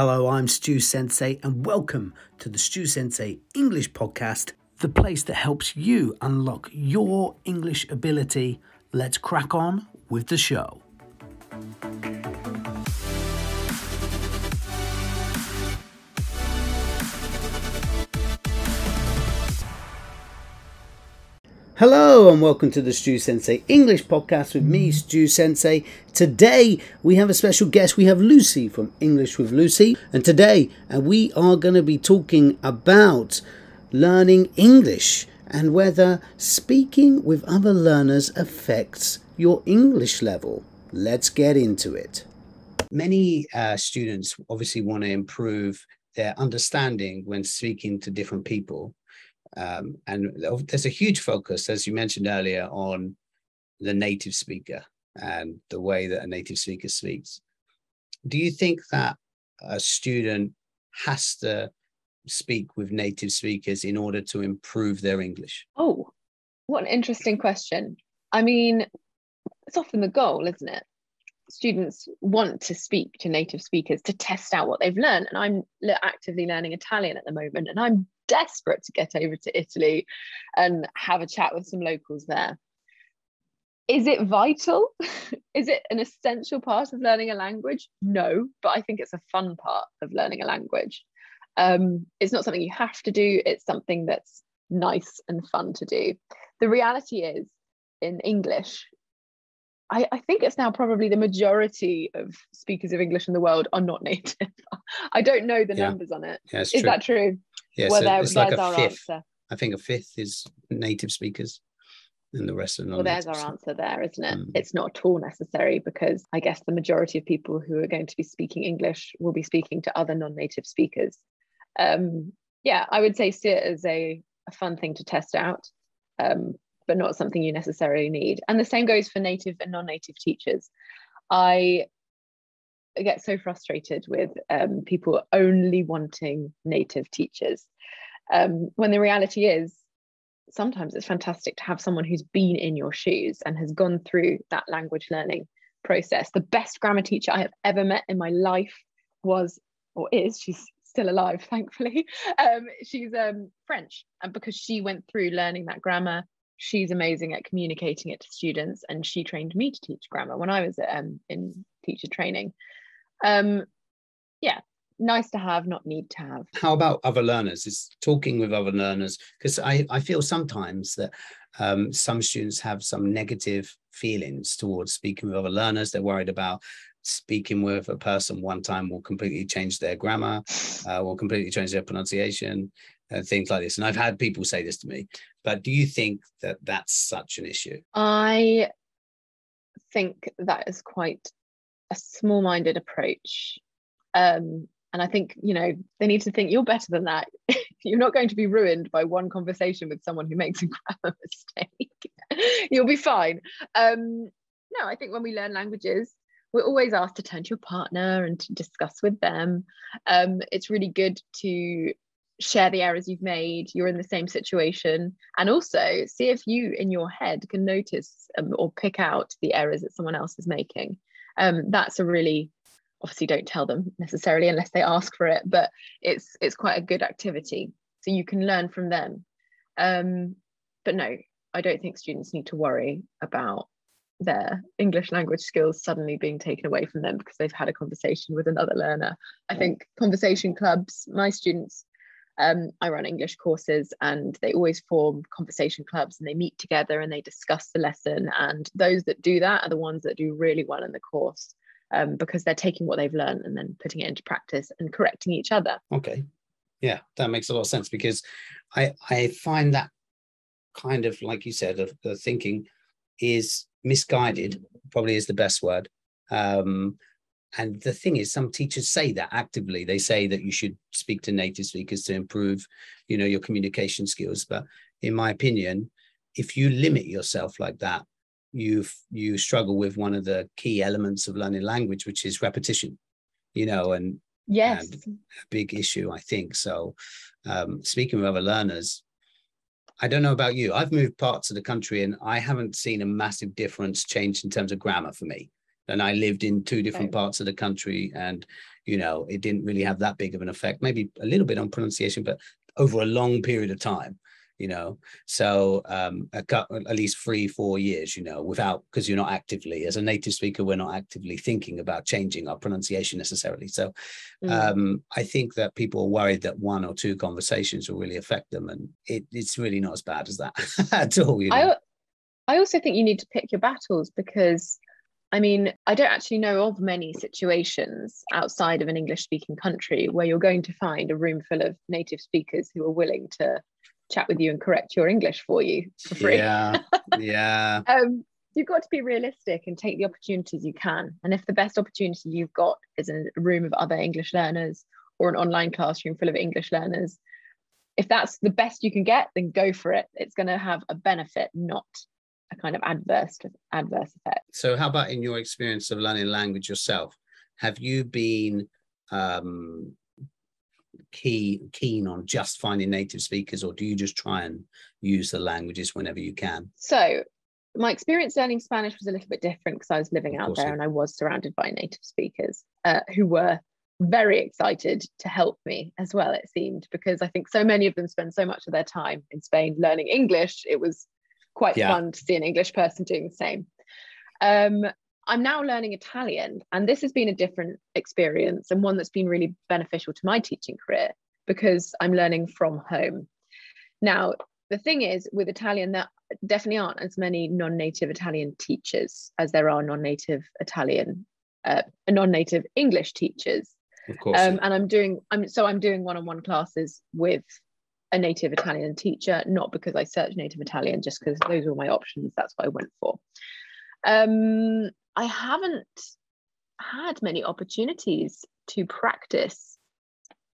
Hello, I'm Stu Sensei, and welcome to the Stu Sensei English Podcast, the place that helps you unlock your English ability. Let's crack on with the show. Hello and welcome to the Stu Sensei English podcast with me, Stu Sensei. Today we have a special guest. We have Lucy from English with Lucy, and today uh, we are going to be talking about learning English and whether speaking with other learners affects your English level. Let's get into it. Many uh, students obviously want to improve their understanding when speaking to different people um, and there's a huge focus, as you mentioned earlier, on the native speaker and the way that a native speaker speaks. Do you think that a student has to speak with native speakers in order to improve their English? Oh, what an interesting question. I mean, it's often the goal, isn't it? Students want to speak to native speakers to test out what they've learned. And I'm actively learning Italian at the moment, and I'm desperate to get over to Italy and have a chat with some locals there. Is it vital? Is it an essential part of learning a language? No, but I think it's a fun part of learning a language. Um, it's not something you have to do, it's something that's nice and fun to do. The reality is, in English, I, I, think it's now probably the majority of speakers of English in the world are not native. I don't know the yeah. numbers on it. Yeah, is true. that true? Yeah, well, so there, it's like a fifth. Answer. I think a fifth is native speakers and the rest are not. Well, there's our answer there, isn't it? Mm. It's not at all necessary because I guess the majority of people who are going to be speaking English will be speaking to other non-native speakers. Um, yeah, I would say see it as a, a fun thing to test out. Um, but not something you necessarily need. And the same goes for native and non native teachers. I get so frustrated with um, people only wanting native teachers um, when the reality is sometimes it's fantastic to have someone who's been in your shoes and has gone through that language learning process. The best grammar teacher I have ever met in my life was or is she's still alive thankfully um, she's um, french and because she went through learning that grammar she's amazing at communicating it to students and she trained me to teach grammar when i was um, in teacher training. Um, yeah nice to have not need to have. How about other learners? Is talking with other learners because I, I feel sometimes that um, some students have some negative feelings towards speaking with other learners. They're worried about speaking with a person one time will completely change their grammar uh, will completely change their pronunciation and things like this. And I've had people say this to me, but do you think that that's such an issue? I think that is quite a small minded approach. Um, and I think, you know, they need to think you're better than that. you're not going to be ruined by one conversation with someone who makes a grammar mistake. You'll be fine. Um, no, I think when we learn languages, we're always asked to turn to your partner and to discuss with them. Um, it's really good to share the errors you've made you're in the same situation. And also see if you in your head can notice um, or pick out the errors that someone else is making. Um, that's a really obviously don't tell them necessarily unless they ask for it but it's it's quite a good activity. So you can learn from them. Um, but no i don't think students need to worry about their english language skills suddenly being taken away from them because they've had a conversation with another learner. I think conversation clubs my students um, I run English courses and they always form conversation clubs and they meet together and they discuss the lesson. And those that do that are the ones that do really well in the course um, because they're taking what they've learned and then putting it into practice and correcting each other. Okay. Yeah, that makes a lot of sense because I, I find that kind of, like you said, of the thinking is misguided, probably is the best word. Um, and the thing is some teachers say that actively. They say that you should speak to native speakers to improve you know your communication skills. But in my opinion if you limit yourself like that you you struggle with one of the key elements of learning language which is repetition you know and yes. and a big issue i think. So um, speaking with other learners i don't know about you. I've moved parts of the country and i haven't seen a massive difference change in terms of grammar for me and I lived in two different parts of the country, and you know, it didn't really have that big of an effect. Maybe a little bit on pronunciation, but over a long period of time you know so um a, at least three four years you know without because you're not actively as a native speaker we're not actively thinking about changing our pronunciation necessarily so mm. um i think that people are worried that one or two conversations will really affect them and it, it's really not as bad as that at all you know? I, I also think you need to pick your battles because I mean, I don't actually know of many situations outside of an English speaking country where you're going to find a room full of native speakers who are willing to chat with you and correct your English for you for free. Yeah. Yeah. um, you've got to be realistic and take the opportunities you can. And if the best opportunity you've got is a room of other English learners or an online classroom full of English learners, if that's the best you can get, then go for it. It's going to have a benefit, not a kind of adverse adverse effect. So, how about in your experience of learning language yourself? Have you been um, key keen on just finding native speakers, or do you just try and use the languages whenever you can? So, my experience learning Spanish was a little bit different because I was living out there and I was surrounded by native speakers uh, who were very excited to help me as well, it seemed, because I think so many of them spend so much of their time in Spain learning English. It was quite yeah. fun to see an English person doing the same. Um, I'm now learning Italian, and this has been a different experience and one that's been really beneficial to my teaching career because I'm learning from home. Now, the thing is with Italian, there definitely aren't as many non native Italian teachers as there are non native Italian, uh, non native English teachers. Of course. Um, and I'm doing, I'm so I'm doing one on one classes with a native Italian teacher, not because I searched native Italian, just because those were my options. That's what I went for. Um, I haven't had many opportunities to practice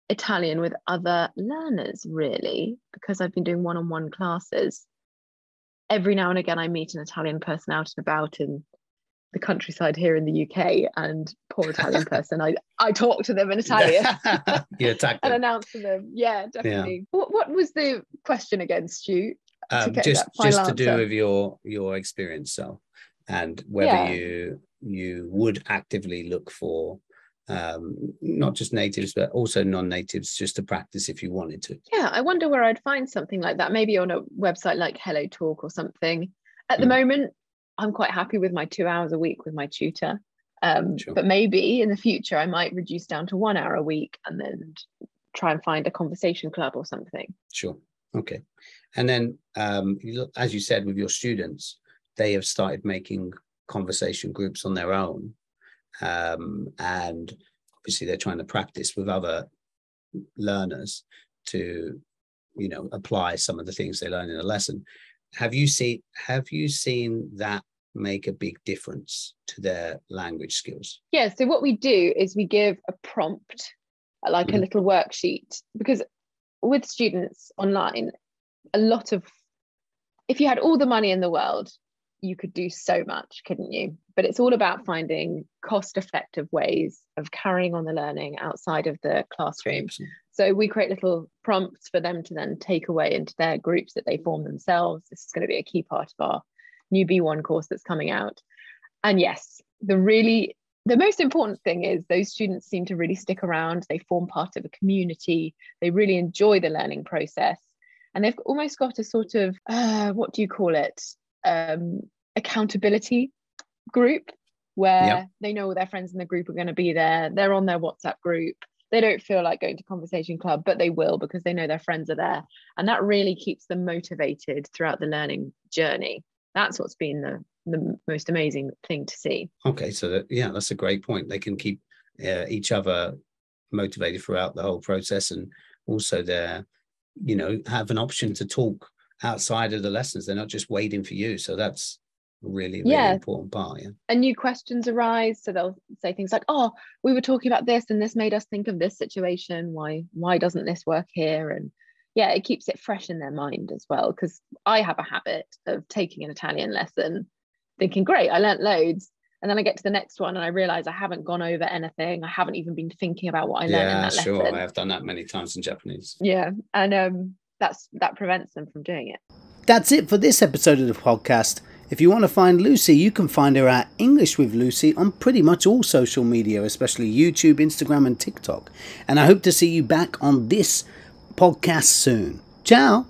Italian with other learners, really, because I've been doing one on one classes. Every now and again, I meet an Italian person out and about in the countryside here in the UK, and poor Italian person, I, I talk to them in Italian. you attack and announce to them. Yeah, definitely. Yeah. What, what was the question again, Stu? Um, just just answer? to do with your your experience. So and whether yeah. you you would actively look for um, not just natives but also non-natives just to practice if you wanted to yeah i wonder where i'd find something like that maybe on a website like hello talk or something at the mm. moment i'm quite happy with my two hours a week with my tutor um, sure. but maybe in the future i might reduce down to one hour a week and then try and find a conversation club or something sure okay and then um, as you said with your students they have started making conversation groups on their own. Um, and obviously they're trying to practice with other learners to, you know, apply some of the things they learn in a lesson. Have you seen have you seen that make a big difference to their language skills? Yeah, so what we do is we give a prompt, like mm-hmm. a little worksheet, because with students online, a lot of if you had all the money in the world, you could do so much, couldn't you? But it's all about finding cost effective ways of carrying on the learning outside of the classroom. So we create little prompts for them to then take away into their groups that they form themselves. This is going to be a key part of our new B1 course that's coming out. And yes, the really the most important thing is those students seem to really stick around. They form part of a community. They really enjoy the learning process. And they've almost got a sort of, uh, what do you call it? um, accountability group where yep. they know all their friends in the group are going to be there. They're on their WhatsApp group. They don't feel like going to Conversation Club, but they will because they know their friends are there. And that really keeps them motivated throughout the learning journey. That's what's been the, the most amazing thing to see. Okay, so that, yeah, that's a great point. They can keep uh, each other motivated throughout the whole process and also they're, you know, have an option to talk outside of the lessons. They're not just waiting for you. So that's really, really yeah. important part. Yeah. And new questions arise. So they'll say things like, oh, we were talking about this and this made us think of this situation. Why, why doesn't this work here? And yeah, it keeps it fresh in their mind as well. Because I have a habit of taking an Italian lesson, thinking, great, I learnt loads. And then I get to the next one and I realize I haven't gone over anything. I haven't even been thinking about what I learned yeah, in that lesson. sure. lesson. I have done that many times in Japanese. Yeah. And um that's that prevents them from doing it. That's it for this episode of the podcast. If you want to find Lucy, you can find her at English with Lucy on pretty much all social media, especially YouTube, Instagram, and TikTok. And I hope to see you back on this podcast soon. Ciao.